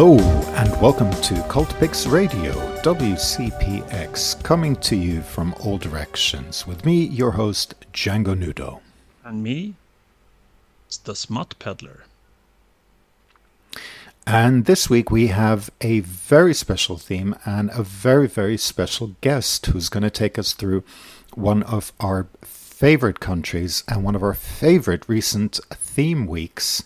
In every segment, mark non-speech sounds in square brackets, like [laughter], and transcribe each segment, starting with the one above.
Hello, and welcome to Cult Picks Radio, WCPX, coming to you from all directions, with me, your host, Django Nudo. And me, it's the Smut Peddler. And this week we have a very special theme and a very, very special guest who's going to take us through one of our favorite countries and one of our favorite recent theme weeks.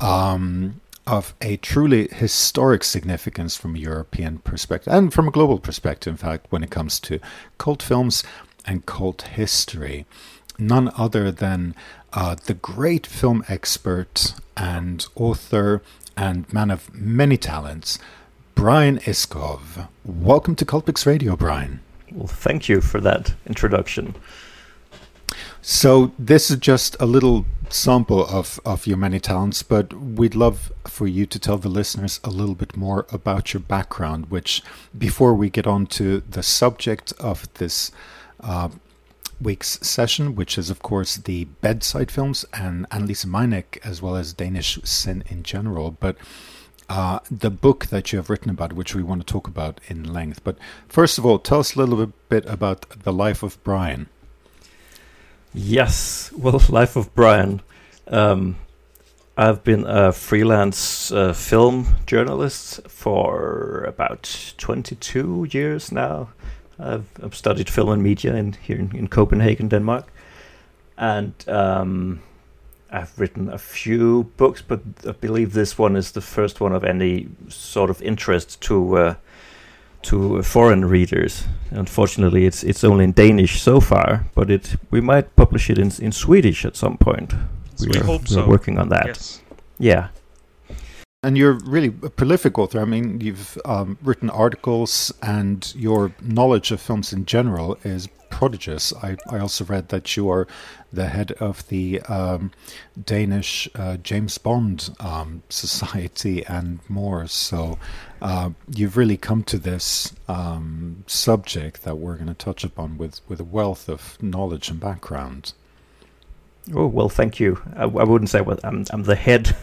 Um, of a truly historic significance from a European perspective and from a global perspective, in fact, when it comes to cult films and cult history. None other than uh, the great film expert and author and man of many talents, Brian Iskov. Welcome to Cult Picks Radio, Brian. Well, thank you for that introduction. So this is just a little sample of, of your many talents, but we'd love for you to tell the listeners a little bit more about your background, which before we get on to the subject of this uh, week's session, which is of course the bedside films and Annelise Meineche, as well as Danish sin in general, but uh, the book that you have written about, which we want to talk about in length. But first of all, tell us a little bit about the life of Brian. Yes, well, [laughs] Life of Brian. Um, I've been a freelance uh, film journalist for about 22 years now. I've, I've studied film and media in, here in, in Copenhagen, Denmark. And um, I've written a few books, but I believe this one is the first one of any sort of interest to uh, to foreign readers. Unfortunately, it's it's only in Danish so far, but it we might publish it in in Swedish at some point. We, we are, hope so. working on that. Yes. Yeah. And you're really a prolific author. I mean, you've um, written articles, and your knowledge of films in general is prodigious. I, I also read that you are the head of the um, Danish uh, James Bond um, [laughs] Society and more. So uh, you've really come to this um, subject that we're going to touch upon with, with a wealth of knowledge and background. Oh well, thank you. I, I wouldn't say well, I'm I'm the head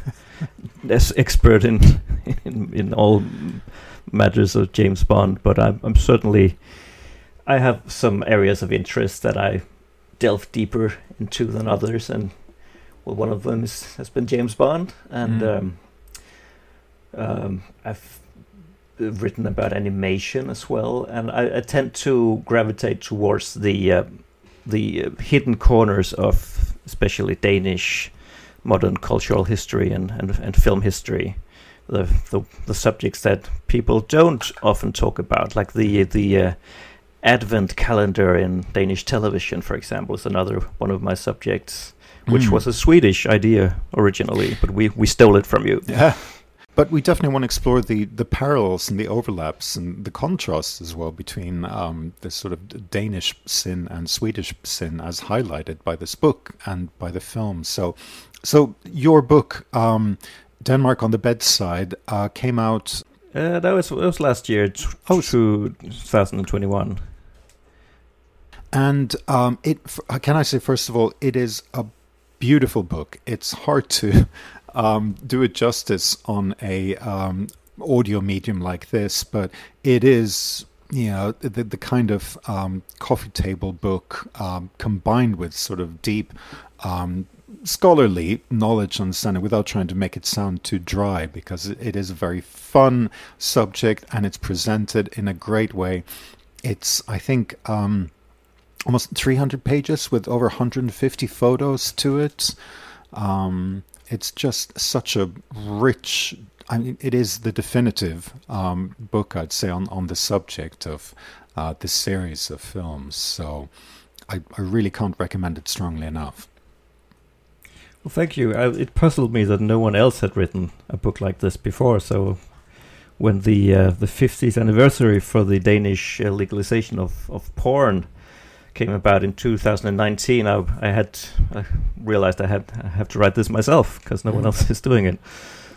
[laughs] expert in, [laughs] in in all matters of James Bond, but I'm I'm certainly I have some areas of interest that I delve deeper into than others, and well, one of them is, has been James Bond, and mm. um, um, I've written about animation as well, and I, I tend to gravitate towards the uh, the uh, hidden corners of especially Danish modern cultural history and, and, and film history. The, the the subjects that people don't often talk about, like the the uh, advent calendar in Danish television, for example, is another one of my subjects, which mm. was a Swedish idea originally, but we, we stole it from you. Yeah. But we definitely want to explore the, the parallels and the overlaps and the contrasts as well between um, the sort of Danish sin and Swedish sin, as highlighted by this book and by the film. So, so your book, um, Denmark on the Bedside, uh, came out. Uh, that was that was last year, t- oh, 2021. And um, it uh, can I say first of all, it is a beautiful book. It's hard to [laughs] um, do it justice on a um, audio medium like this, but it is you know the, the kind of um, coffee table book um, combined with sort of deep um, scholarly knowledge on understanding without trying to make it sound too dry because it is a very fun subject and it's presented in a great way it's i think um, almost 300 pages with over 150 photos to it. Um, it's just such a rich. I mean, it is the definitive um, book, I'd say, on, on the subject of uh, this series of films. So I, I really can't recommend it strongly enough. Well, thank you. I, it puzzled me that no one else had written a book like this before. So, when the uh, the 50th anniversary for the Danish uh, legalization of, of porn came about in 2019, I, I had I realized I had I have to write this myself because no one mm. else is doing it.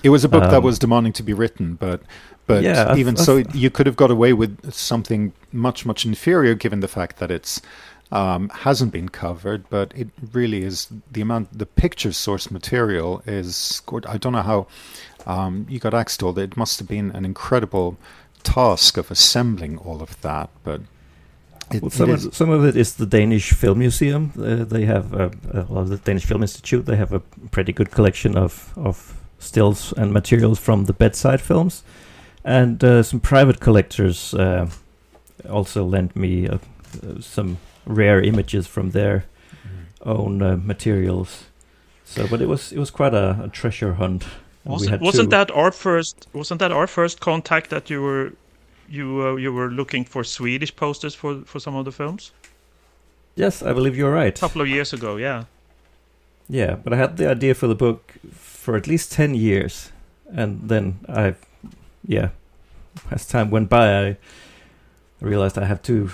It was a book um, that was demanding to be written, but but yeah, even I've, so, I've, you could have got away with something much much inferior, given the fact that it's um, hasn't been covered, but it really is the amount. The picture source material is. I don't know how um, you got access to that It must have been an incredible task of assembling all of that, but. It, well, some, of, some of it is the Danish Film Museum. Uh, they have, a, uh, well, the Danish Film Institute. They have a pretty good collection of of stills and materials from the bedside films, and uh, some private collectors uh, also lent me uh, some rare images from their mm. own uh, materials. So, but it was it was quite a, a treasure hunt. Wasn't, wasn't that our first? Wasn't that our first contact that you were you uh, you were looking for Swedish posters for for some of the films? Yes, I believe you're right. A couple of years ago, yeah. Yeah, but I had the idea for the book for at least ten years, and then I, yeah, as time went by, I realized I have to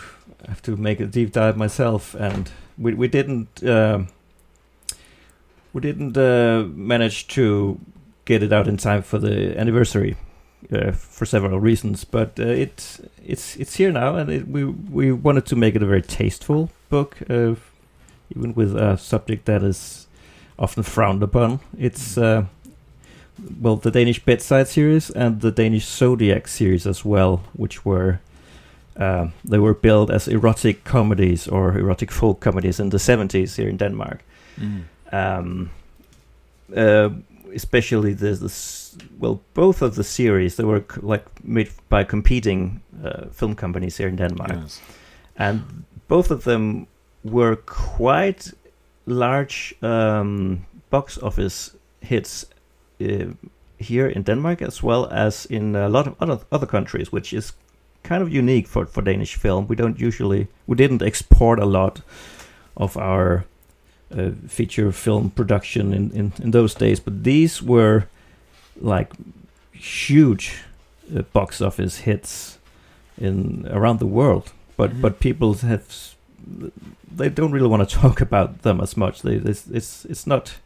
have to make a deep dive myself, and we we didn't uh, we didn't uh, manage to get it out in time for the anniversary uh, for several reasons. But uh, it's it's it's here now, and it, we we wanted to make it a very tasteful book, uh, even with a subject that is often frowned upon. It's uh, well the Danish bedside series and the Danish Zodiac series as well, which were uh, they were billed as erotic comedies or erotic folk comedies in the 70s here in Denmark. Mm. Um, uh, especially the, the, well, both of the series they were like made by competing uh, film companies here in Denmark, yes. and both of them were quite large um, box office hits uh, here in Denmark as well as in a lot of other other countries, which is kind of unique for, for Danish film. We don't usually we didn't export a lot of our uh, feature film production in, in, in those days, but these were like huge uh, box office hits in around the world. But mm-hmm. but people have they don't really want to [laughs] talk about them as much. They it's it's, it's not.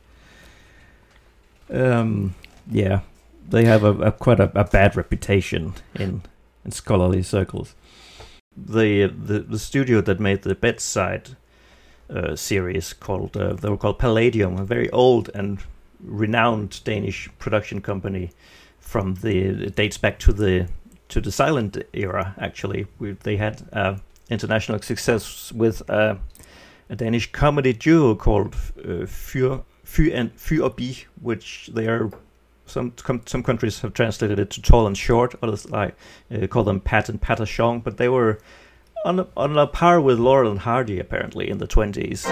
Um, yeah, they have a, a quite a, a bad reputation in in scholarly circles. The the, the studio that made the bedside uh, series called uh, they were called Palladium, a very old and renowned Danish production company from the it dates back to the to the silent era. Actually, we, they had uh, international success with uh, a Danish comedy duo called uh, Fyr Fy and Fy og Bi, which they are some some countries have translated it to tall and short. Others like uh, call them Pat and Patachon, but they were on a, on a par with Laurel and Hardy apparently in the twenties.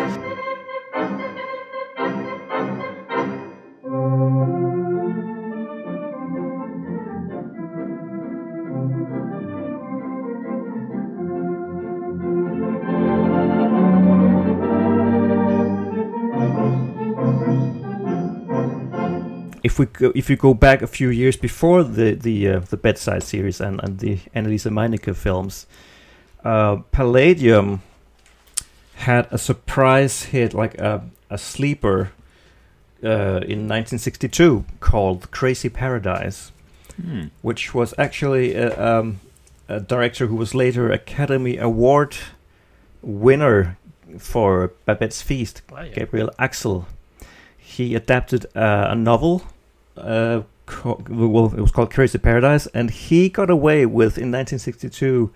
if we go, if you go back a few years before the the uh, the bedside series and, and the Annelise Meineche films, uh, Palladium had a surprise hit, like a a sleeper, uh, in 1962 called Crazy Paradise, hmm. which was actually a, um, a director who was later Academy Award winner for Babette's Feast, Gabriel Axel. He adapted uh, a novel uh, well, it was called Crazy Paradise, and he got away with in 1962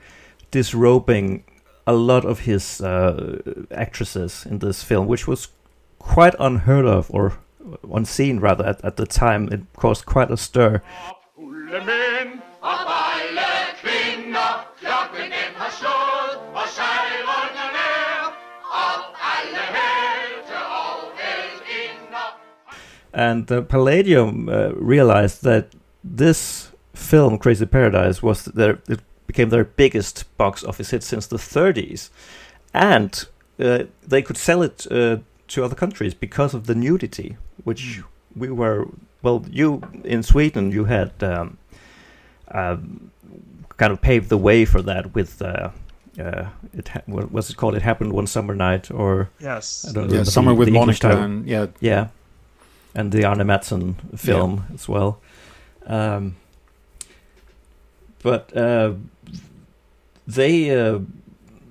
disrobing a lot of his uh, actresses in this film, which was quite unheard of or unseen rather at, at the time. It caused quite a stir. And uh, Palladium uh, realized that this film, Crazy Paradise, was their became their biggest box office hit since the 30s, and uh, they could sell it uh, to other countries because of the nudity, which mm. we were. Well, you in Sweden, you had um, um, kind of paved the way for that with. Uh, uh, it ha- what was it called? It happened one summer night, or yes, I don't know. Yeah, summer with Monica. yeah, yeah, and the Arne Mattsson film yeah. as well. Um, but uh, they uh,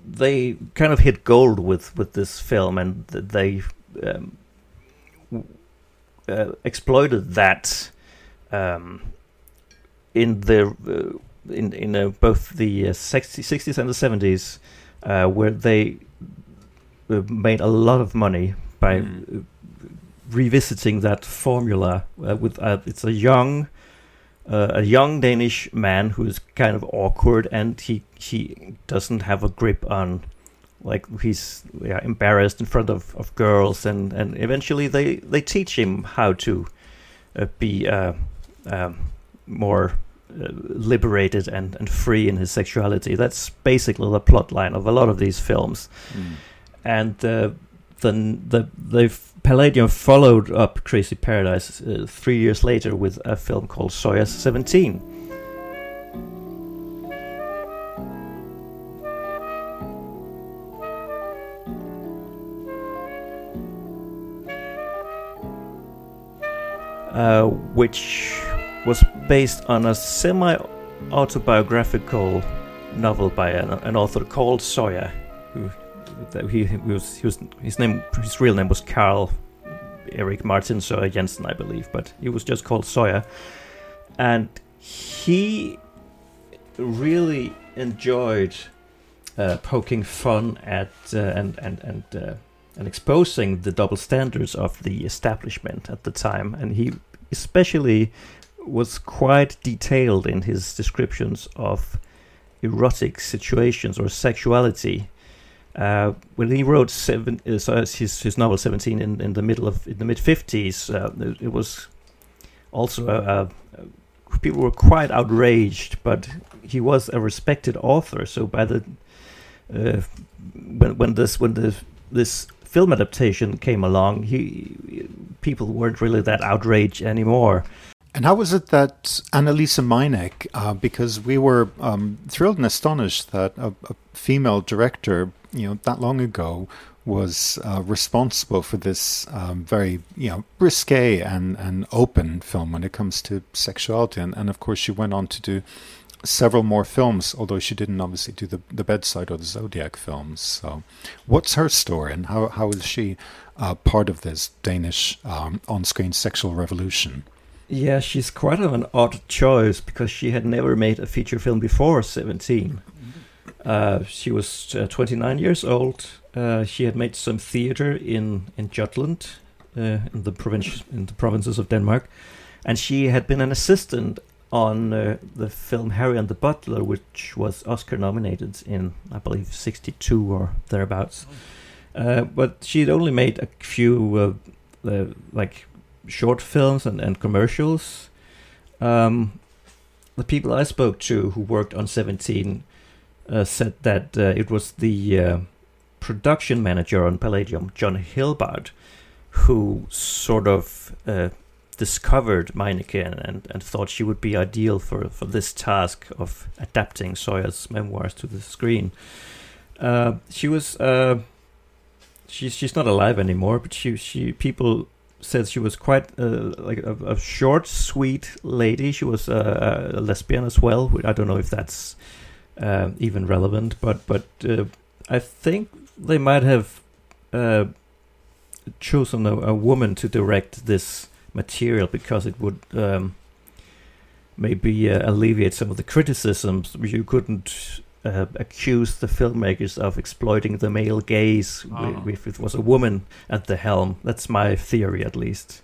they kind of hit gold with with this film, and they um, uh, exploited that um, in the uh, in in uh, both the 60s, uh, 60s and the 70s, uh, where they made a lot of money by mm. revisiting that formula with it's a young a young Danish man who is kind of awkward and he he doesn't have a grip on like he's yeah, embarrassed in front of, of girls and, and eventually they, they teach him how to uh, be uh, um, more uh, liberated and, and free in his sexuality. That's basically the plot line of a lot of these films. Mm. And uh, then the, the Palladium followed up Crazy Paradise uh, three years later with a film called Soya 17 uh, which was based on a semi autobiographical novel by an, an, author called Soya. Who, he, he, was, he was his name his real name was Carl Eric Martin Soya Jensen, I believe, but he was just called Soya, and he really enjoyed uh, poking fun at uh, and and and uh, and exposing the double standards of the establishment at the time, and he especially was quite detailed in his descriptions of erotic situations or sexuality. Uh, when he wrote seven, uh, his his novel Seventeen in, in the middle of in the mid fifties, uh, it, it, was also a, a, people were quite outraged, but he was a respected author. So by the uh, when when this when the this film adaptation came along, he people weren't really that outraged anymore. And how was it that Annalisa Meineche, uh, because we were um, thrilled and astonished that a, a, female director, you know, that long ago was uh, responsible for this um, very, you know, risque and, and open film when it comes to sexuality. And, and of course, she went on to do several more films, although she didn't obviously do the, the Bedside or the Zodiac films. So, what's her story and how, how is she uh, part of this Danish um, on screen sexual revolution? Yeah, she's quite of an odd choice because she had never made a feature film before 17. Uh, she was uh, 29 years old. Uh, she had made some theater in in Jutland, uh, in the province in the provinces of Denmark, and she had been an assistant on uh, the film Harry and the Butler, which was Oscar nominated in, I believe, 62 or thereabouts. Uh, but she'd only made a few, like, short films and, and commercials. Um, the people I spoke to who worked on 17 uh, said that uh, it was the production manager on Palladium, John Hilbard, who sort of discovered Meineche and, and, thought she would be ideal for, for this task of adapting Soya's memoirs to the screen. Uh, she was uh, she's she's not alive anymore, but she she people said she was quite uh, like a, a, short, sweet lady. She was uh, a lesbian as well. I don't know if that's uh, even relevant, but but uh, I think they might have chosen a, a woman to direct this material because it would um, maybe uh, alleviate some of the criticisms. You couldn't uh, accuse the filmmakers of exploiting the male gaze oh. if it was a woman at the helm. That's my theory, at least.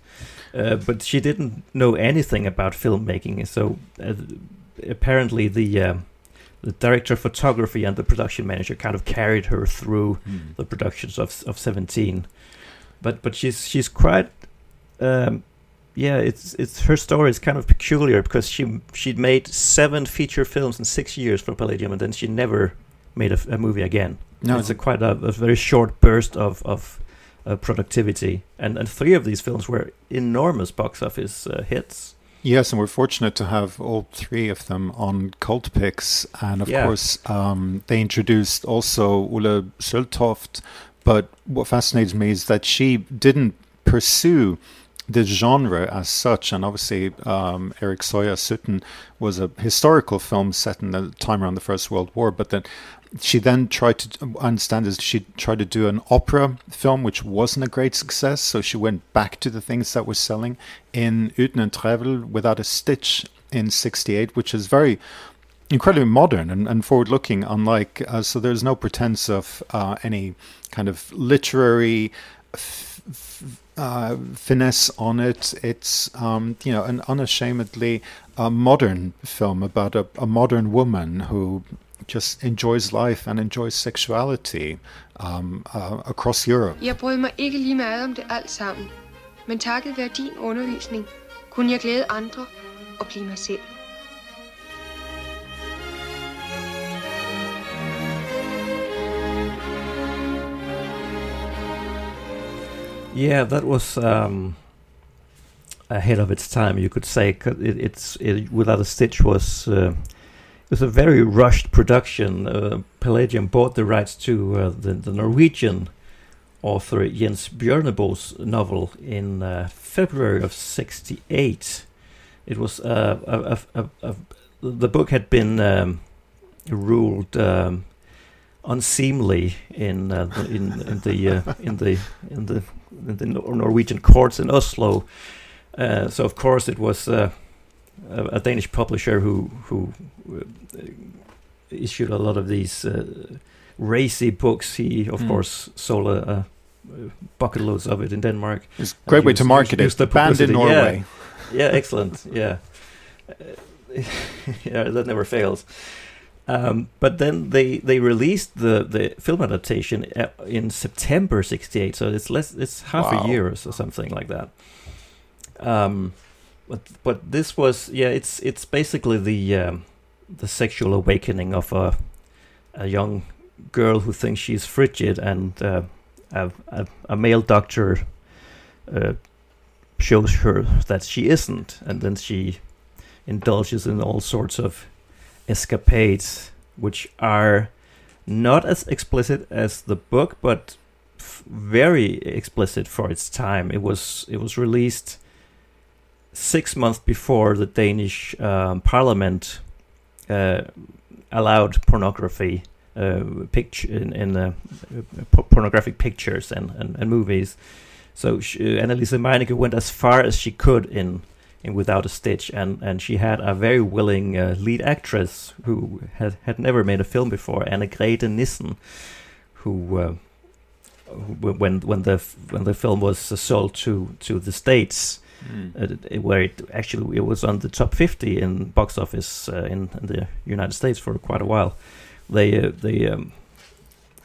Uh, but she didn't know anything about filmmaking, so uh, apparently the uh, the director of photography and the production manager kind of carried her through mm. the productions of of Seventeen. But but she's she's quite um, yeah, it's it's her story is kind of peculiar because she she'd made seven feature films in six years for Palladium, and then she never made a, a movie again. No, it's a quite a, a, very short burst of of uh, productivity, and and three of these films were enormous box office uh, hits. Yes, and we're fortunate to have all three of them on Cult Picks, and of yeah. course um, they introduced also Ole Søltoft. But what fascinates me is that she didn't pursue the genre as such, and obviously um, Erik Soya Sutten was a historical film set in the time around the First World War, but then she then tried to understand is she tried to do an opera film which wasn't a great success so she went back to the things that were selling in Uden en trævl without a stitch in 68 which is very incredibly modern and, and forward looking unlike uh, so there's no pretense of uh, any kind of literary f- f- uh, finesse on it. It's um, you know an unashamedly uh, modern film about a, a modern woman who just enjoys life and enjoys sexuality um, uh, across Europe. Jeg brød mig ikke lige meget om det alt sammen. Men takket være din undervisning, kunne jeg glæde andre og blive mig selv. Yeah, that was um, ahead of its time, you could say. It, it's it, Without a Stitch was uh, it was a very rushed production. Uh, Palladium bought the rights to uh, the, the, Norwegian author Jens Bjørneboe's novel in uh, February of '68. It was uh, a, a, a, the book had been um, ruled. Um, unseemly in uh, the, in, in the uh, in the in the in the Norwegian courts in Oslo. Uh, so of course it was uh, a, a, Danish publisher who who uh, issued a lot of these uh, racy books. He of mm. course sold a, a, bucket loads of it in Denmark. It's a great way used, to market it. the banned in Norway. Yeah, yeah excellent. Yeah. [laughs] yeah, that never fails. Um, but then they they released the, the film adaptation uh, in September '68, so it's less it's half wow. a year or something like that. Um, but but this was yeah it's it's basically the um, the sexual awakening of a a young girl who thinks she's frigid and uh, a, a, a male doctor uh, shows her that she isn't, and then she indulges in all sorts of escapades, which are not as explicit as the book, but f- very explicit for its time. It was it was released six months before the Danish um, Parliament uh, allowed pornography. Uh, picture in, in uh, pornographic pictures and, and, and movies. So she, Annelise Meineche went as far as she could in in Without a Stitch, and, and she had a very willing uh, lead actress who had, had never made a film before, Anna Grete Nissen, who, uh, when when the when the film was sold to to the states, mm. it, where it actually it was on the top fifty in box office uh, in, in, the United States for quite a while. They uh, they um,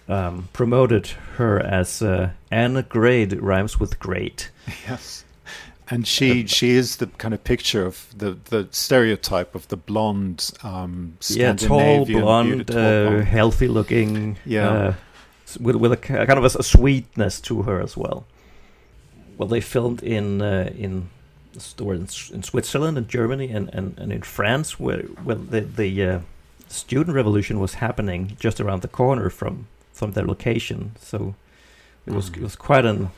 um, promoted her as uh, Anne Grade rhymes with great. Yes and she [laughs] she is the kind of picture of the the stereotype of the blonde um yeah tall blonde, beauty, tall uh, blonde. healthy looking yeah uh, with with a kind of a, a, sweetness to her as well well they filmed in uh, in in, in Switzerland and Germany and, and, and in France where where the the uh, student revolution was happening just around the corner from from their location so it was mm. it was quite an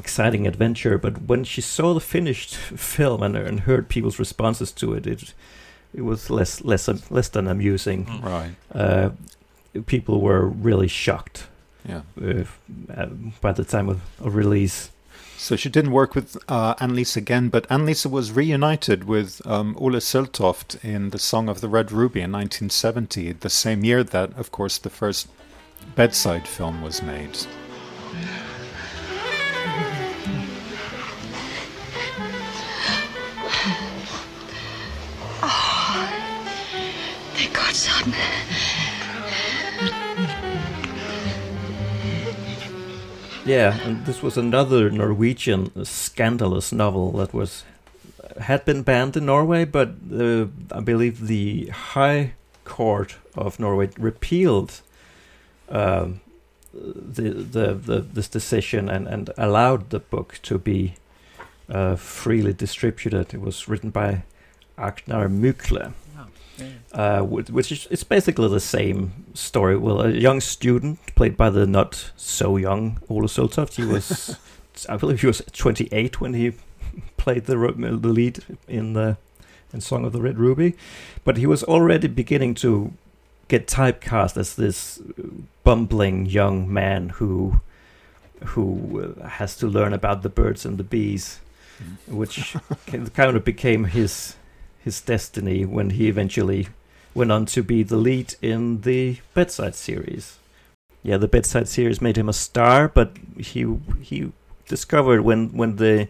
exciting adventure. But when she saw the finished [laughs] film and, and heard people's responses to it, it it was less less less than amusing. Mm. Right. Uh, people were really shocked. Yeah. Uh, by the time of, of, release. So she didn't work with uh, Annelise again, but Annelise was reunited with um, Ole Søltoft in the Song of the Red Ruby in 1970, the same year that, of course, the first bedside film was made. sådan. Yeah, and this was another Norwegian scandalous novel that was had been banned in Norway, but uh, I believe the High Court of Norway repealed um, the, the, the this decision and, and allowed the book to be uh, freely distributed. It was written by Agnar Mykle, uh, which is it's basically the same story. Well, a young student played by the not so young Ole Søltoft. He was, [laughs] I believe, he was 28 when he [laughs] played the the lead in the in Song of the Red Ruby, but he was already beginning to get typecast as this bumbling young man who who uh, has to learn about the birds and the bees, mm. which [laughs] kind of became his his destiny when he eventually went on to be the lead in the Bedside series. Yeah, the Bedside series made him a star, but he he discovered when when the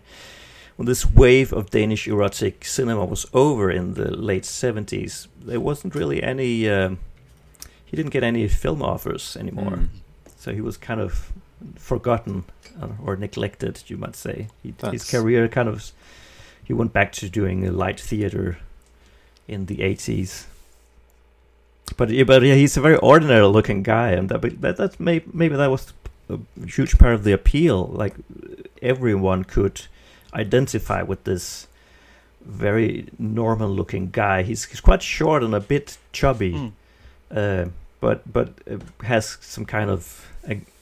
when this wave of Danish erotic cinema was over in the late seventies, there wasn't really any. Um, he didn't get any film offers anymore, mm. so he was kind of forgotten uh, or neglected, you might say. He, his career kind of he went back to doing light theater in the eighties. But yeah, but yeah, he's a very ordinary looking guy, and that, that that's maybe maybe that was a huge part of the appeal. Like everyone could identify with this very normal looking guy. He's he's quite short and a bit chubby. Mm. Uh, but but has some kind of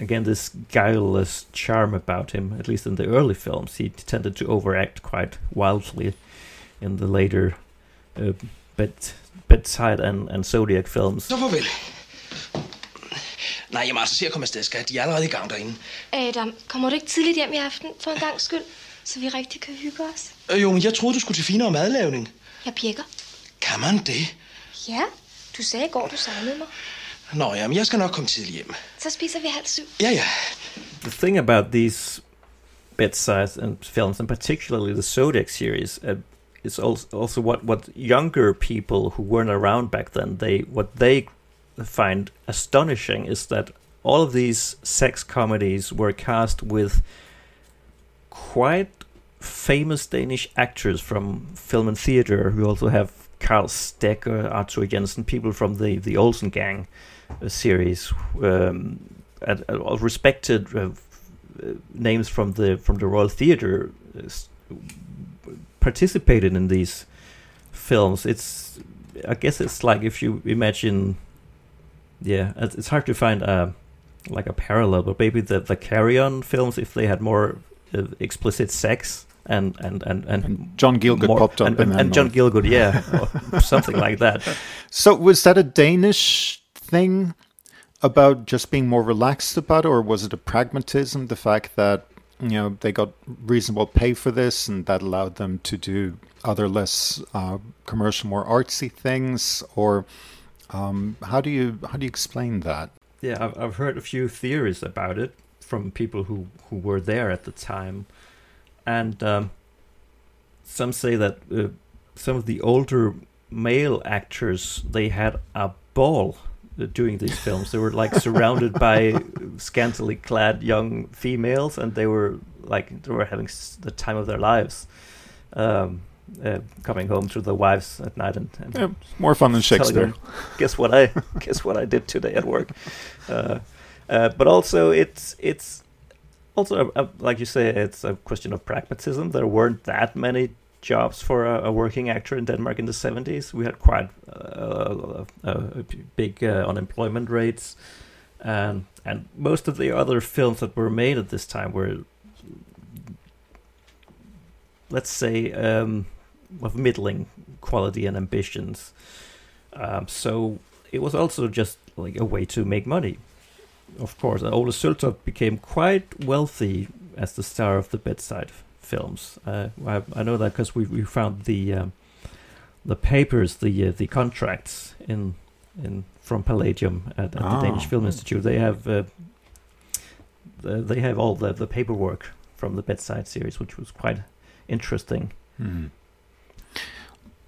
again this guileless charm about him. At least in the early films, he tended to overact quite wildly. In the later uh, bed, bedside and, and Zodiac films. Så farvel. Nej, jeg må altså se at komme afsted, skat. De er allerede i gang derinde. Adam, kommer du ikke tidligt hjem i aften for en gang skyld, så vi rigtig kan hygge os? Øh, jo, men jeg troede, du skulle til finere madlavning. Jeg pjekker. Kan man det? Ja, du sagde i går, du savnede mig. Nå ja, men jeg skal nok komme tidligt hjem. Så spiser vi halv syv. Ja, ja. The thing about these bedside and films, and particularly the Zodiac series, uh, is also, also what, what younger people who weren't around back then, they what they find astonishing is that all of these sex comedies were cast with quite famous Danish actors from film and theater. We also have Carl Stegger, Arthur Jensen, people from the, the Olsen Gang series, um, at, at respected uh, names from the from the Royal Theatre uh, participated in these films. It's I guess it's like if you imagine, yeah, it's hard to find a like a parallel, but maybe the the Carry On films if they had more uh, explicit sex. And and, and, and, and John Gielgud more, popped up, and, and, and John Gielgud, yeah, [laughs] something like that. So was that a Danish thing about just being more relaxed about it, or was it a pragmatism? The fact that you know they got reasonable pay for this, and that allowed them to do other less uh, commercial, more artsy things, or um, how do you how do you explain that? Yeah, I've I've heard a few theories about it from people who who were there at the time, and um, some say that uh, some of the older male actors they had a ball doing these films. They were like surrounded by scantily clad young females, and they were like they were having the time of their lives. Um, uh, coming home to the wives at night and, and yeah, more fun than Shakespeare. Them, guess what I [laughs] guess what I did today at work. Uh, uh, but also it's it's also a, a, like you say it's a question of pragmatism. There weren't that many jobs for a, a, working actor in Denmark in the 70s. We had quite uh, big uh, unemployment rates, and and most of the other films that were made at this time were, let's say, um, of middling quality and ambitions. Um, so it was also just like a way to make money. Of course, Ole Søltoft became quite wealthy as the star of the bedside films. Uh, I, I, know that because we we found the um, the papers, the uh, the contracts in in from Palladium at, at oh. the Danish Film Institute. They have uh, they have all the the paperwork from the Bedside series, which was quite interesting. Hmm.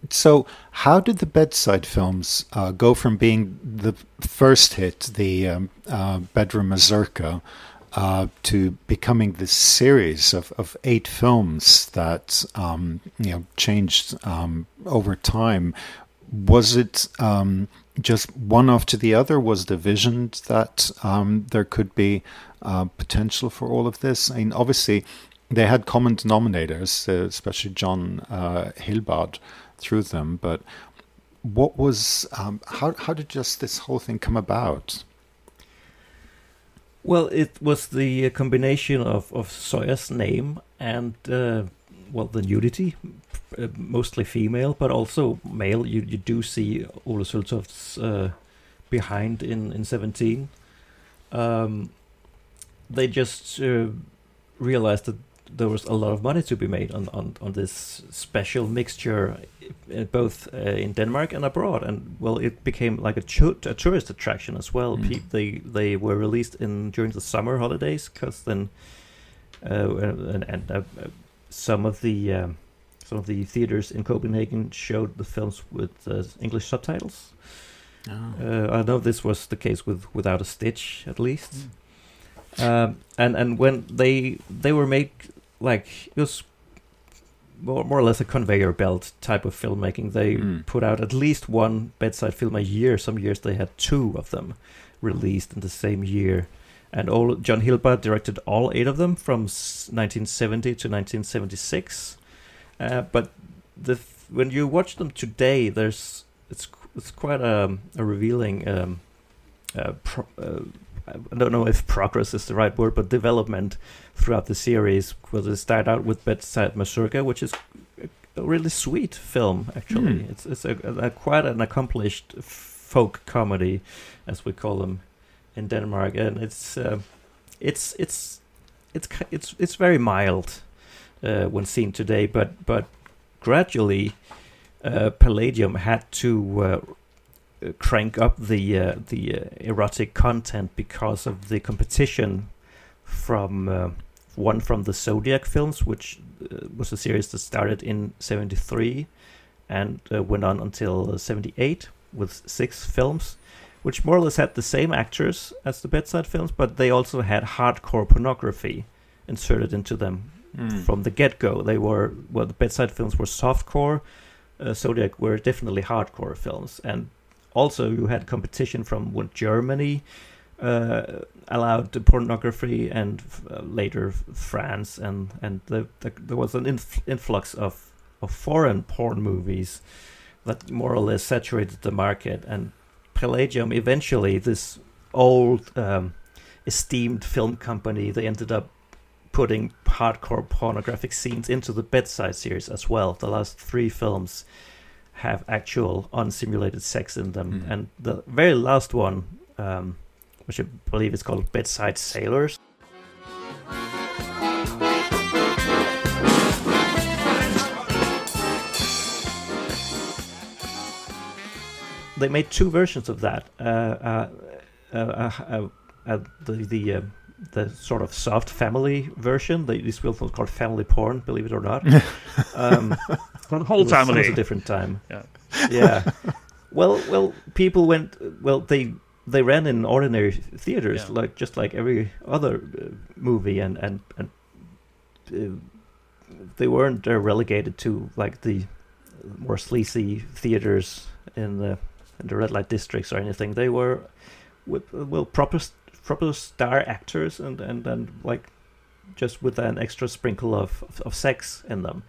So, how did the bedside films uh, go from being the first hit, the um, uh, Bedside Mazurka, uh, to becoming this series of, of eight films that um, you know changed um, over time. Was it um, just one after the other? Was the vision that um, there could be uh, potential for all of this? I mean, obviously, they had common denominators, uh, especially John uh, Hilbard through them. But what was um, how how did just this whole thing come about? Well, it was the combination of, of Soya's name and uh, well the nudity, uh, mostly female, but also male. You you do see Ole Søltofts uh, behind in in Seventeen. Um, they just uh, realized that there was a lot of money to be made on on, on this special mixture, uh, both uh, in Denmark and abroad. And well, it became like a, a tourist attraction as well. Mm. Pe- they they were released in during the summer holidays because then, uh, and, and uh, some of the um, some of the theaters in Copenhagen showed the films with uh, English subtitles. Uh, I know this was the case with Without a Stitch, at least. Um, and and when they they were made like it was more, more or less a conveyor belt type of filmmaking. They Mm. put out at least one bedside film a year. Some years they had two of them released in the same year. And all John Hilbard directed all eight of them from 1970 to 1976. Uh, but the when you watch them today, there's it's it's quite a, a revealing. Um, uh, pro- uh, I don't know if progress is the right word, but development throughout the series. Where they start out with Bedside Mazurka, which is a really sweet film. Actually, Hmm. it's it's a, a quite an accomplished folk comedy, as we call them in Denmark, and it's uh, it's it's it's it's it's very mild uh, when seen today, but but gradually, uh, Palladium had to uh, crank up the uh, the uh, erotic content because of the competition from uh, one from the Zodiac films, which uh, was a series that started in '73 and uh, went on until '78 with six films, which more or less had the same actors as the bedside films, but they also had hardcore pornography inserted into them Mm. from the get go. They were well, the bedside films were softcore. Uh, Zodiac were definitely hardcore films, and also you had competition from Germany uh, allowed pornography, and uh, later France, and and the, the, there was an inf- influx of of foreign porn movies that more or less saturated the market, and Palladium eventually this old um, esteemed film company they ended up putting hardcore pornographic scenes into the bedside series as well. The last three films have actual unsimulated sex in them, Mm. and the very last one, um, which I believe is called Bedside Sailors. They made two versions of that. Uh, uh, uh, uh, uh, uh, the the uh, the sort of soft family version. They, this film was called Family Porn, believe it or not. [laughs] um, For the it whole was- it was a different time. Yeah. yeah. [laughs] Well, well, people went. Well, they they ran in ordinary theaters, Yeah. like just like every other uh, movie, and and and uh, they weren't uh, relegated to like the more sleazy theaters in the in the red light districts or anything. They were with well proper proper star actors and and and like just with an extra sprinkle of of, of sex in them.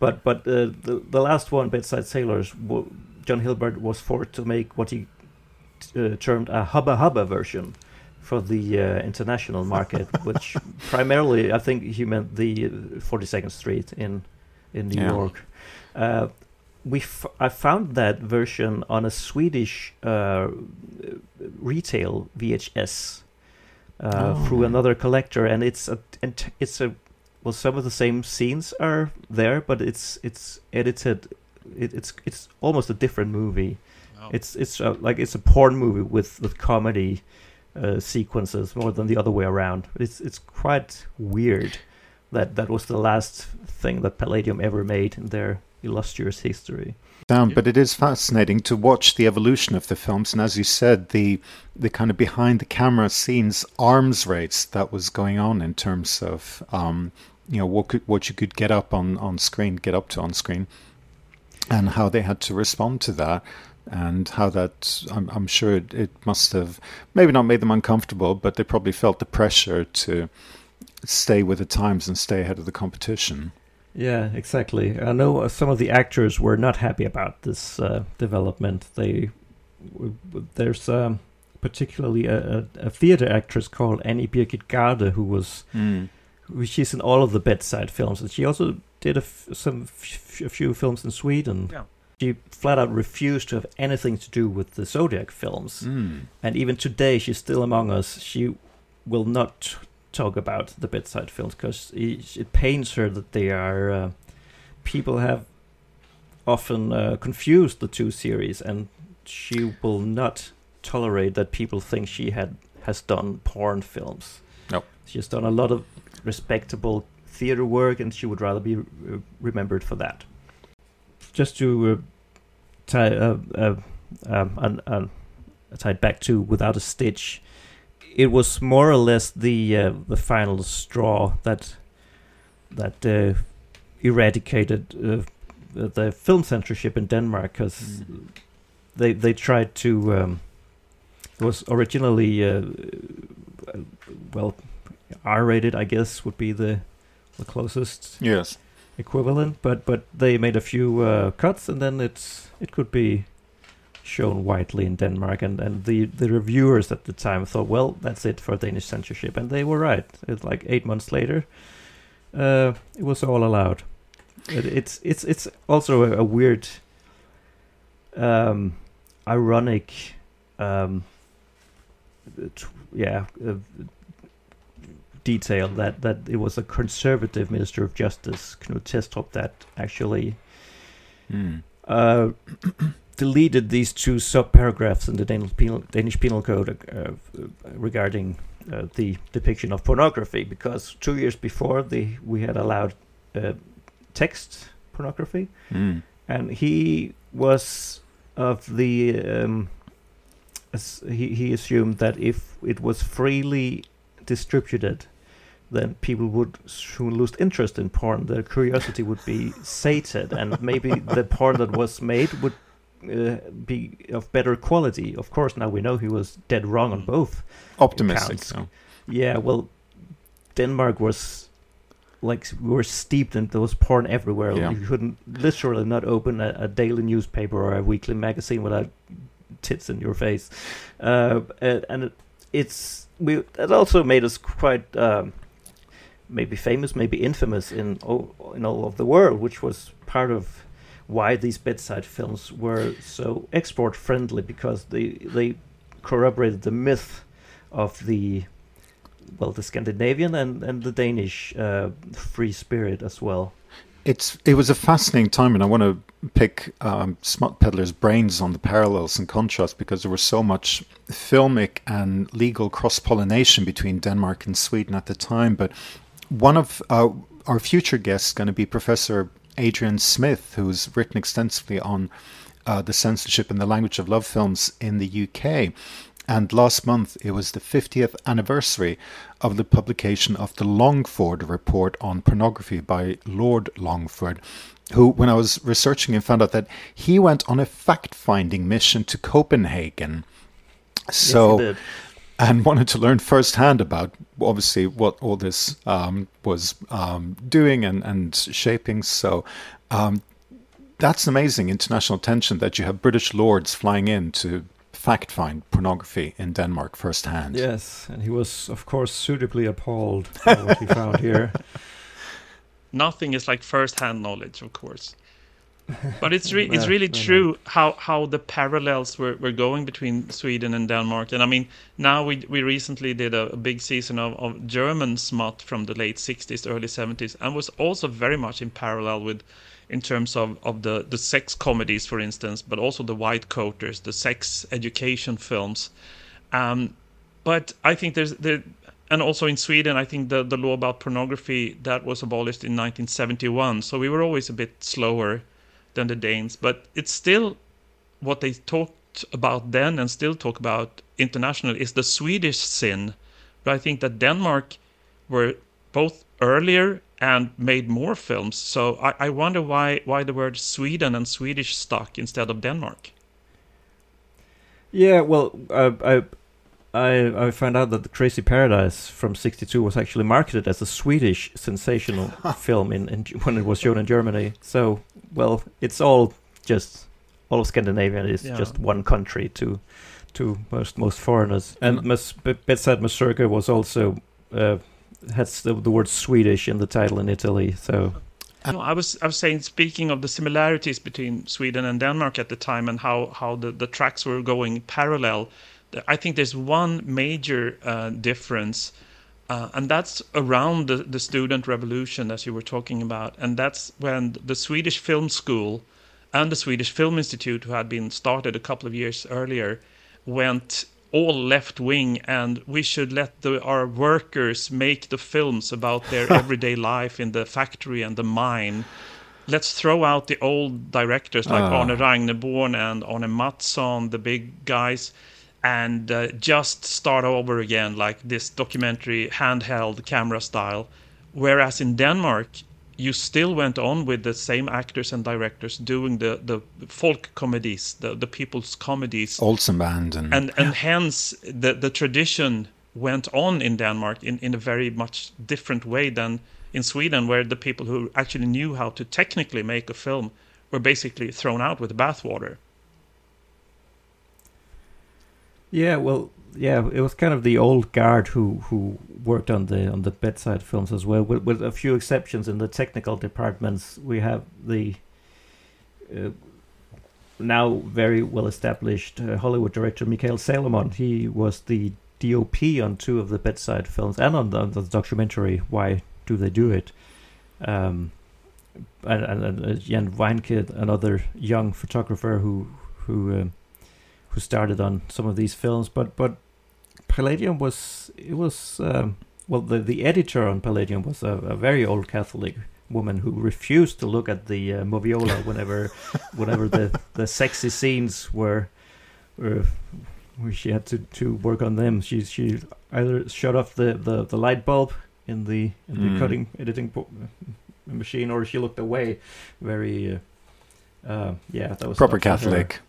But but uh, the the last one, Bedside Sailors, w- John Hilbard was forced to make what he uh, termed a hubba hubba version for the uh, international market, [laughs] which primarily I think he meant the Forty Second Street in in New Yeah. York. Uh, we f- I found that version on a Swedish uh, retail VHS uh, Oh. through another collector, and it's a and it's a well, some of the same scenes are there, but it's it's edited. It, it's it's almost a different movie. Wow. It's it's uh, like it's a porn movie with with comedy uh, sequences more than the other way around. It's it's quite weird that that was the last thing that Palladium ever made in their illustrious history. down, but it is fascinating to watch the evolution of the films, and as you said, the the kind of behind the camera scenes arms race that was going on in terms of um, you know what could, what you could get up on on screen, get up to on screen, and how they had to respond to that, and how that I'm, I'm sure it, it must have maybe not made them uncomfortable, but they probably felt the pressure to stay with the times and stay ahead of the competition. Yeah, exactly. I know some of the actors were not happy about this uh, development. They there's um, particularly a, a, theater actress called Annie Birgit Garde who was who- she's in all of the bedside films, and she also did a f- some f- a few films in Sweden. Yeah. She flat out refused to have anything to do with the Zodiac films, Mm. and even today she's still among us. She will not talk about the bedside films because it pains her that they are uh, people have often uh, confused the two series, and she will not tolerate that people think she had has done porn films. No. she's done a lot of respectable theater work, and she would rather be uh, remembered for that. Just to uh, tie uh, uh, um, and, and tie it back to without a stitch, it was more or less the uh, the final straw that that uh, eradicated uh, the film censorship in Denmark because they they tried to. Um, it was originally uh, well R-rated, I guess, would be the the closest Yes. equivalent. But but they made a few uh, cuts, and then it's it could be shown widely in Denmark. And and the the reviewers at the time thought, well, that's it for Danish censorship, and they were right. It's like eight months later, uh, it was all allowed. It, it's it's it's also a, a weird, um, ironic, um, t- yeah, uh, detail that that it was a conservative minister of justice, Knud Thestrup, that actually Mm. uh, [clears throat] deleted these two sub paragraphs in the Danish penal, Danish penal code uh, regarding uh, the depiction of pornography because two years before the we had allowed uh, text pornography Mm. and he was of the um, he he assumed that if it was freely distributed, then people would soon lose interest in porn. Their curiosity would be sated, and maybe the porn that was made would uh, be of better quality. Of course, now we know he was dead wrong on both. Optimistic. So. Yeah, well, Denmark was like we were steeped in those porn everywhere. Yeah. You couldn't literally not open a, a daily newspaper or a weekly magazine without tits in your face. Uh, and and it, it's we it also made us quite um, maybe famous, maybe infamous in all, in all of the world, which was part of why these bedside films were so export friendly because they they corroborated the myth of the well the Scandinavian and, and the Danish uh, free spirit as well. It's it was a fascinating time, and I want to pick um, Smut Peddler's brains on the parallels and contrasts because there was so much filmic and legal cross pollination between Denmark and Sweden at the time. But one of uh, our future guests is going to be Professor Adrian Smith, who's written extensively on uh, the censorship and the language of love films in the UK. And last month, it was the 50th anniversary of the publication of the Longford Report on Pornography by Lord Longford, who, when I was researching him, found out that he went on a fact finding mission to Copenhagen. So, yes. And wanted to learn firsthand about obviously what all this um, was um, doing and, and shaping. So um, that's amazing international attention that you have British lords flying in to fact find pornography in Denmark firsthand. Yes, and he was of course suitably appalled by what he found here. [laughs] Nothing is like first-hand knowledge, of course. [laughs] But it's re- it's really true how how the parallels were, were going between Sweden and Denmark. And I mean, now we we recently did a, a big season of, of German smut from the late 60s, early 70s, and was also very much in parallel with in terms of, of the, the sex comedies, for instance, but also the white coaters, the sex education films. Um, but I think there's there, and also in Sweden, I think the, the law about pornography that was abolished in 1971. So we were always a bit slower than the Danes, but it's still what they talked about then and still talk about internationally is the Swedish sin. But I think that Denmark were both earlier and made more films. So I, I wonder why why the word Sweden and Swedish stuck instead of Denmark. Yeah, well, uh, I I I found out that the Crazy Paradise from '62 was actually marketed as a Swedish sensational [laughs] film in, in when it was shown in Germany. So, well, it's all just all of Scandinavia is Yeah. just one country to to most most foreigners. And. Mas- Be- Bedside Mazurka was also uh, has the, the word Swedish in the title in Italy. So No, I was I was saying speaking of the similarities between Sweden and Denmark at the time and how how the, the tracks were going parallel. I think there's one major uh, difference, uh, and that's around the, the student revolution, as you were talking about, and that's when the Swedish Film School and the Swedish Film Institute, who had been started a couple of years earlier, went all left wing and we should let the, our workers make the films about their [laughs] everyday life in the factory and the mine. Let's throw out the old directors like Ah. Arne Ragneborn and Arne Mattsson, the big guys, and uh, just start over again like this documentary handheld camera style. Whereas in Denmark, you still went on with the same actors and directors doing the, the folk comedies, the, the people's comedies Olsen Banden and, and and hence the the tradition went on in Denmark in, in a very much different way than in Sweden, where the people who actually knew how to technically make a film were basically thrown out with the bathwater. Yeah, well, yeah, it was kind of the old guard who who worked on the on the bedside films as well, with, with a few exceptions in the technical departments. We have the uh, now very well established uh, Hollywood director Mikael Salomon. He was the DOP on two of the bedside films and on the, on the documentary Why Do They Do It? Um, and, and, and uh, Jan Weincke, another young photographer who who um, who started on some of these films, but but Palladium was it was um, well the the editor on Palladium was a, a very old Catholic woman who refused to look at the uh, moviola whenever [laughs] whenever the the sexy scenes were were where she had to, to work on them. She she either shut off the, the, the light bulb in the in the Mm. cutting editing po- machine, or she looked away. Very uh, uh, yeah, that was proper. Catholic.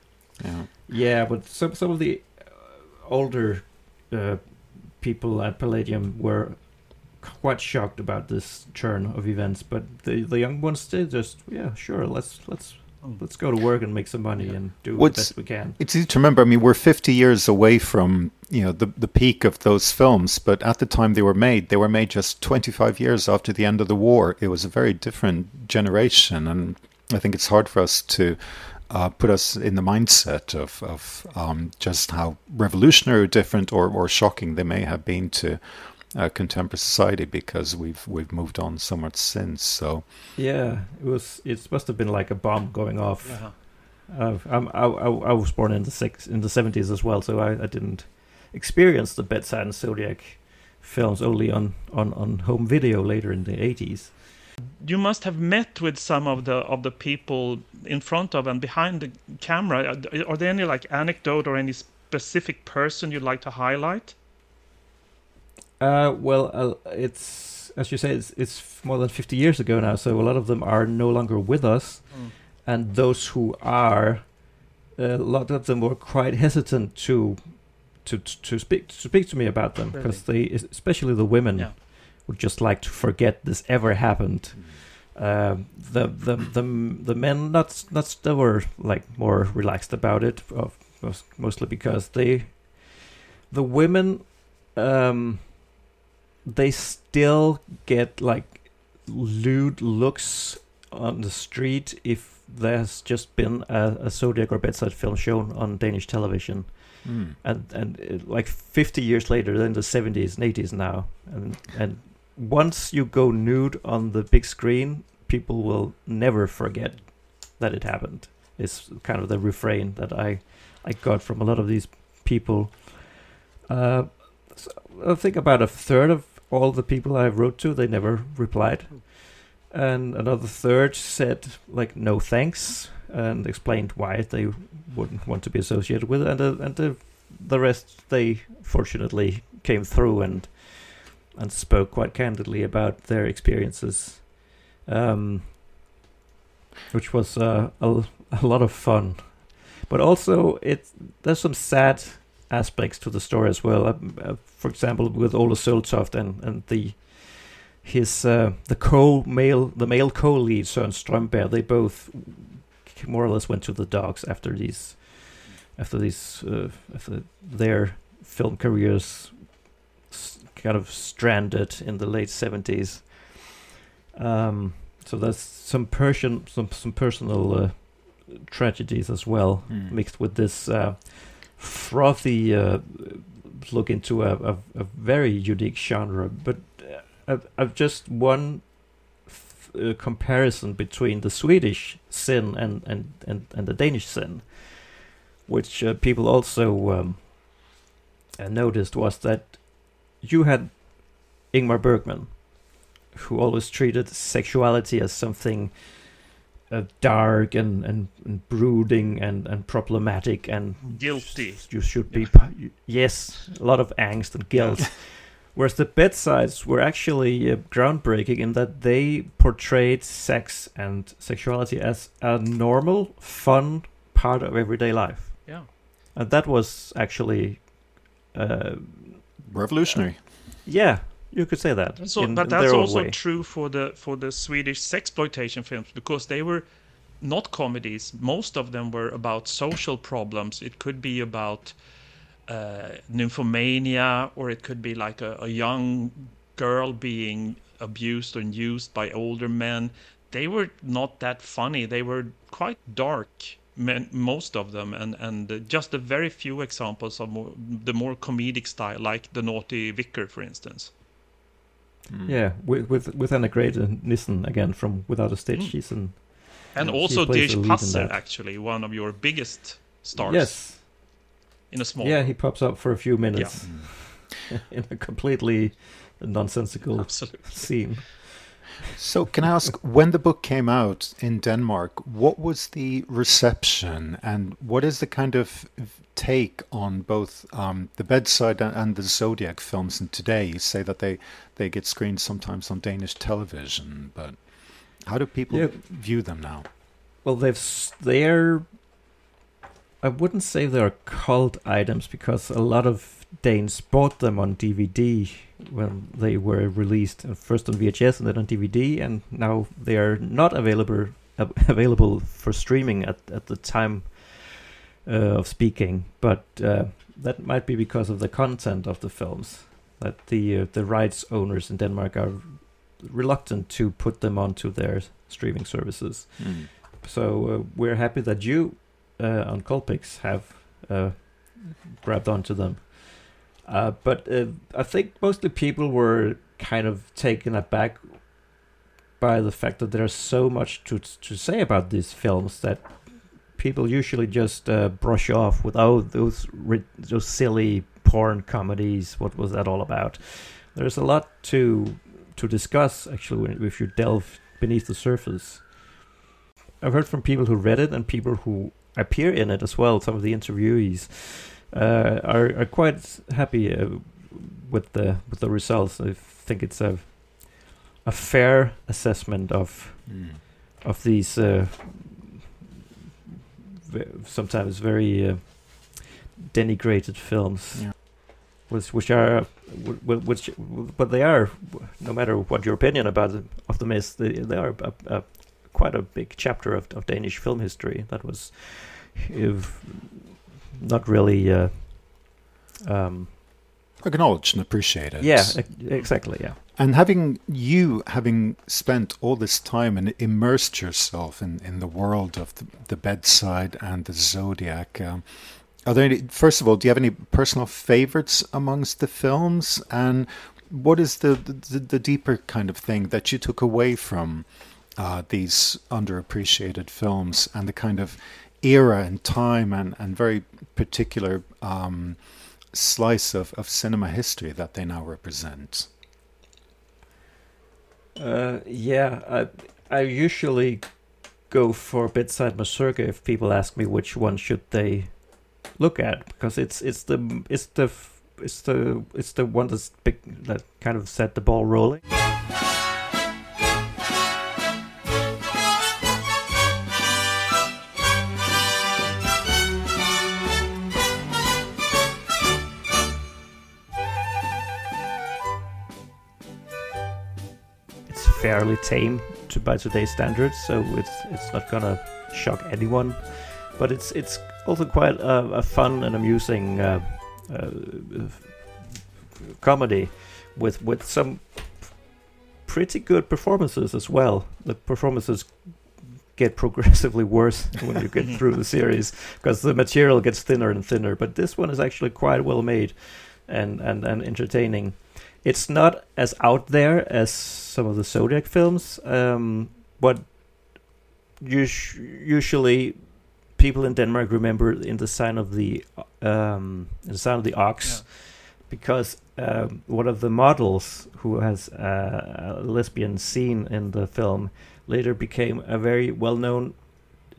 Yeah. Yeah, but some some of the uh, older uh, people at Palladium were quite shocked about this turn of events, but the the young ones they just yeah sure let's let's let's go to work and make some money and do What's- the best we can. It's easy to remember. I mean, we're 50 years away from you know the the peak of those films, but at the time they were made, they were made just 25 years after the end of the war. It was a very different generation, and I think it's hard for us to uh, put us in the mindset of of um, just how revolutionary, or different, or or shocking they may have been to. Uh, contemporary society because we've we've moved on so much since so Yeah, it was. It must have been like a bomb going off. Uh, I'm, I, I, I was born in the six in the seventies as well, so I, I didn't experience the bedside and Zodiac films only on, on, on home video later in the eighties. You must have met with some of the of the people in front of and behind the camera. Are, are there any like anecdote or any specific person you'd like to highlight? Uh, well, uh, it's as you say, it's, it's more than fifty years ago now, so a lot of them are no longer with us, Mm. and those who are, a lot of them were quite hesitant to, to to speak to speak to me about them because they, especially the women, Yeah. Would just like to forget this ever happened. Um, the the the the men not not they were like more relaxed about it, mostly because they, the women, um, they still get like lewd looks on the street if there's just been a, a Zodiac or bedside film shown on Danish television mm. and and it, like 50 years later then the 70s and 80s now and and once you go nude on the big screen people will never forget that it happened. It's kind of the refrain that i i got from a lot of these people. Uh so i think about a third of all the people i wrote to they never replied. And another third said like no thanks and explained why they wouldn't want to be associated with it and the, and the the rest they fortunately came through and and spoke quite candidly about their experiences um which was uh, a, a lot of fun. But also it there's some sad aspects to the story as well. Uh, uh, for example with Ole Søltoft and and the his uh, the co male the male co-lead Søren Strømberg they both more or less went to the dogs after these after these uh, after their film careers kind of stranded in the late 70s um, so there's some Persian, some some personal uh, tragedies as well, Mm. mixed with this uh, frothy uh, look into a, a, a very unique genre. But uh, I've, I've just one f- uh, comparison between the Swedish sin and and and, and the Danish sin, which uh, people also um, noticed was that you had Ingmar Bergman, who always treated sexuality as something uh, dark and, and, and brooding and, and problematic and Guilty. you should be Yeah. yes a lot of angst and guilt [laughs] whereas the bedsides were actually uh, groundbreaking in that they portrayed sex and sexuality as a normal fun part of everyday life Yeah. and that was actually uh, Revolutionary. yeah you could say that That's in- but that's also way. true for the for the Swedish sexploitation films because they were not comedies. Most of them were about social problems. It could be about uh, nymphomania, or it could be like a, a young girl being abused and used by older men. They were not that funny. They were quite dark, men, most of them, and and uh, just a very few examples of more, the more comedic style, like the Naughty Vicar, for instance. yeah with with with Anne Grete Nissen again from Without a Stitch, Mm. she's an And She also plays Dirch the lead in Passer, actually, one of your biggest stars yes in a small yeah he pops up for a few minutes [laughs] in a completely nonsensical Absolutely. scene. So, can I ask, when the book came out in Denmark, what was the reception and what is the kind of take on both um, the bedside and, the Zodiac films? And today, you say that they, they get screened sometimes on Danish television, but how do people Yeah. view them now? Well, they've they're. I wouldn't say they're cult items because a lot of Danes bought them on DVD when they were released, uh, first on VHS and then on DVD, and now they are not available av- [laughs] available for streaming at at the time uh, of speaking. But uh, that might be because of the content of the films. That the uh, the rights owners in Denmark are reluctant to put them onto their streaming services. So uh, we're happy that you uh, on Cultpix have uh, grabbed onto them. Uh, but uh, I think mostly people were kind of taken aback by the fact that there's so much to to say about these films that people usually just uh, brush off without those ri- those silly porn comedies. What was that all about? There's a lot to to discuss actually if you delve beneath the surface. I've heard from people who read it and people who appear in it as well. Some of the interviewees uh, are are quite happy uh, with the with the results. I think it's a a fair assessment of of these uh, ve- sometimes very uh, denigrated films, Yeah. which which are wh- wh- which but they are no matter what your opinion about them, of them is they, they are a, a, quite a big chapter of, of Danish film history that was if not really uh, um, Acknowledged and appreciated. yeah exactly yeah And having you having spent all this time and immersed yourself in, in the world of the, the bedside and the zodiac, um, are there any? First of all, do you have any personal favorites amongst the films? And what is the the, the deeper kind of thing that you took away from uh, these underappreciated films and the kind of era and time and and very particular um, slice of, of cinema history that they now represent? Uh, yeah, I I usually go for bedside Mazurka if people ask me which one should they look at because it's it's the it's the it's the it's the one that's big that kind of set the ball rolling. Fairly tame to by today's standards, so it's it's not gonna shock anyone. But it's it's also quite a, a fun and amusing uh, uh, comedy with with some pretty good performances as well. The performances get progressively worse [laughs] when you get through the [laughs] series because the material gets thinner and thinner. But this one is actually quite well made and, and, and entertaining. It's not as out there as some of the Zodiac films, um, but us- usually people in Denmark remember in the sign of the um, in the sign of the ox because um, one of the models who has uh, a lesbian scene in the film later became a very well-known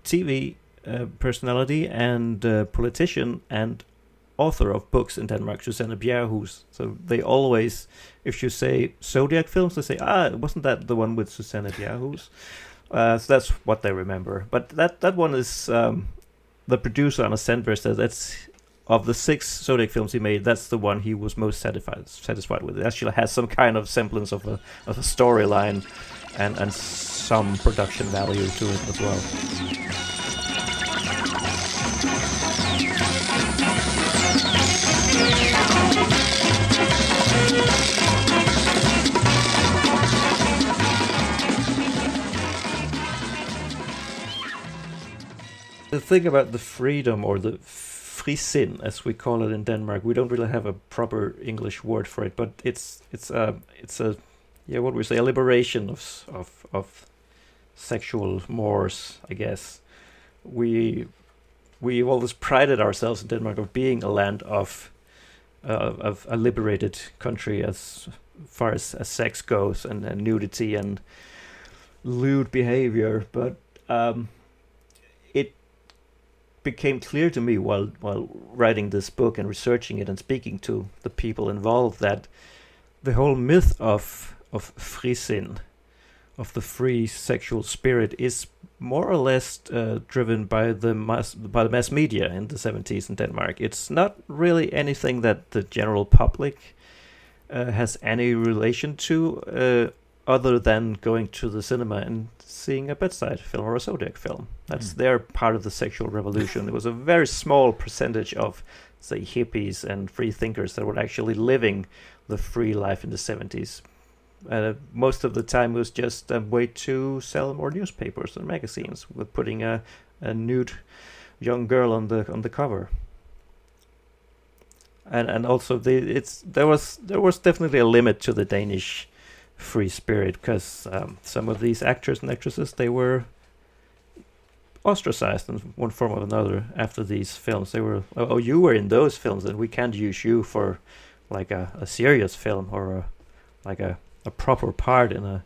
TV uh, personality and uh, politician and author of books in Denmark, Susanne Bjerrehuus. So they always, if you say Zodiac films, they say, ah, wasn't that the one with Susanne Bjerrehuus? Uh, so that's what they remember. But that that one is um, the producer Anders Sandberg says that's of the six Zodiac films he made, that's the one he was most satisfied satisfied with. It actually has some kind of semblance of a of a storyline and and some production value to it as well. The thing about the freedom or the frisind, as we call it in Denmark, we don't really have a proper English word for it, but it's it's a it's a yeah what we say a liberation of of of sexual mores, I guess. We we've always prided ourselves in Denmark of being a land of uh, of a liberated country as far as, as sex goes and, and nudity and lewd behavior, but um, became clear to me while while writing this book and researching it and speaking to the people involved that the whole myth of of frisind, of the free sexual spirit, is more or less uh, driven by the mass by the mass media in the 70s in Denmark. It's not really anything that the general public uh, has any relation to, uh, other than going to the cinema and seeing a bedside film or a Zodiac film. That's Mm. their part of the sexual revolution. There was a very small percentage of, say, hippies and free thinkers that were actually living the free life in the 70s. Uh, most of the time it was just a way to sell more newspapers and magazines with putting a, a nude young girl on the on the cover and and also the it's there was there was definitely a limit to the Danish free spirit because um, some of these actors and actresses they were ostracized in one form or another after these films. They were oh, oh you were in those films and we can't use you for like a, a serious film or a like a, a proper part in a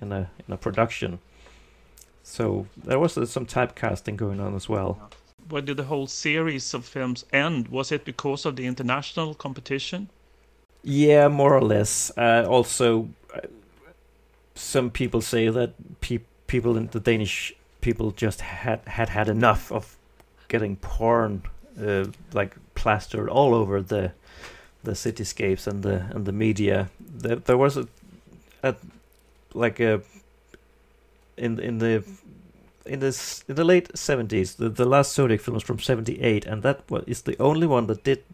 in a in a production. So there was uh, some typecasting going on as well. Why did the whole series of films end? Was it because of the international competition? Yeah, more or less. Uh, also, some people say that pe- people in the Danish people just had had had enough of getting porn uh, like plastered all over the the cityscapes and the and the media. There, there was a, a like a in in the in this in the late seventies. The the last Zodiac film was from seventy eight, and that was is the only one that did.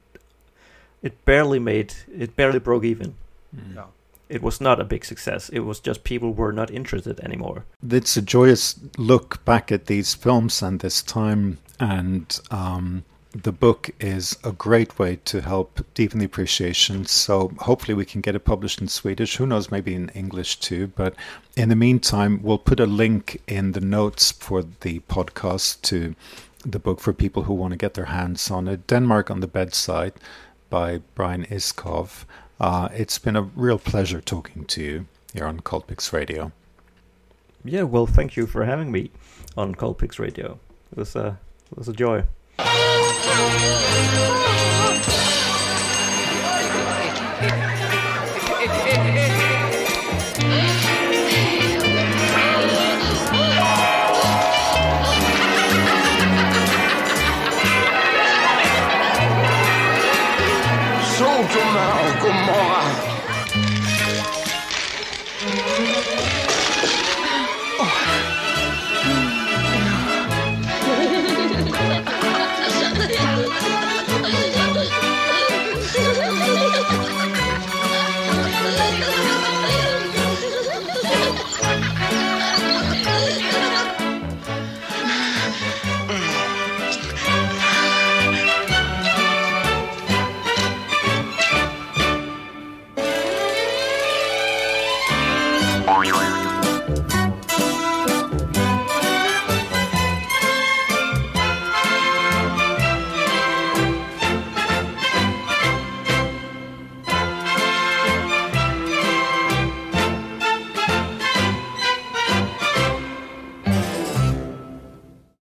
It barely made. It barely broke even. Mm. Yeah. It was not a big success. It was just people were not interested anymore. It's a joyous look back at these films and this time, and um, the book is a great way to help deepen the appreciation. So hopefully we can get it published in Swedish. Who knows, maybe in English too. But in the meantime, we'll put a link in the notes for the podcast to the book for people who want to get their hands on it. Denmark on the Bedside by Brian Iskov. Uh, it's been a real pleasure talking to you here on Cultpix Radio. Yeah, well, thank you for having me on Cultpix Radio. It was a it was a joy.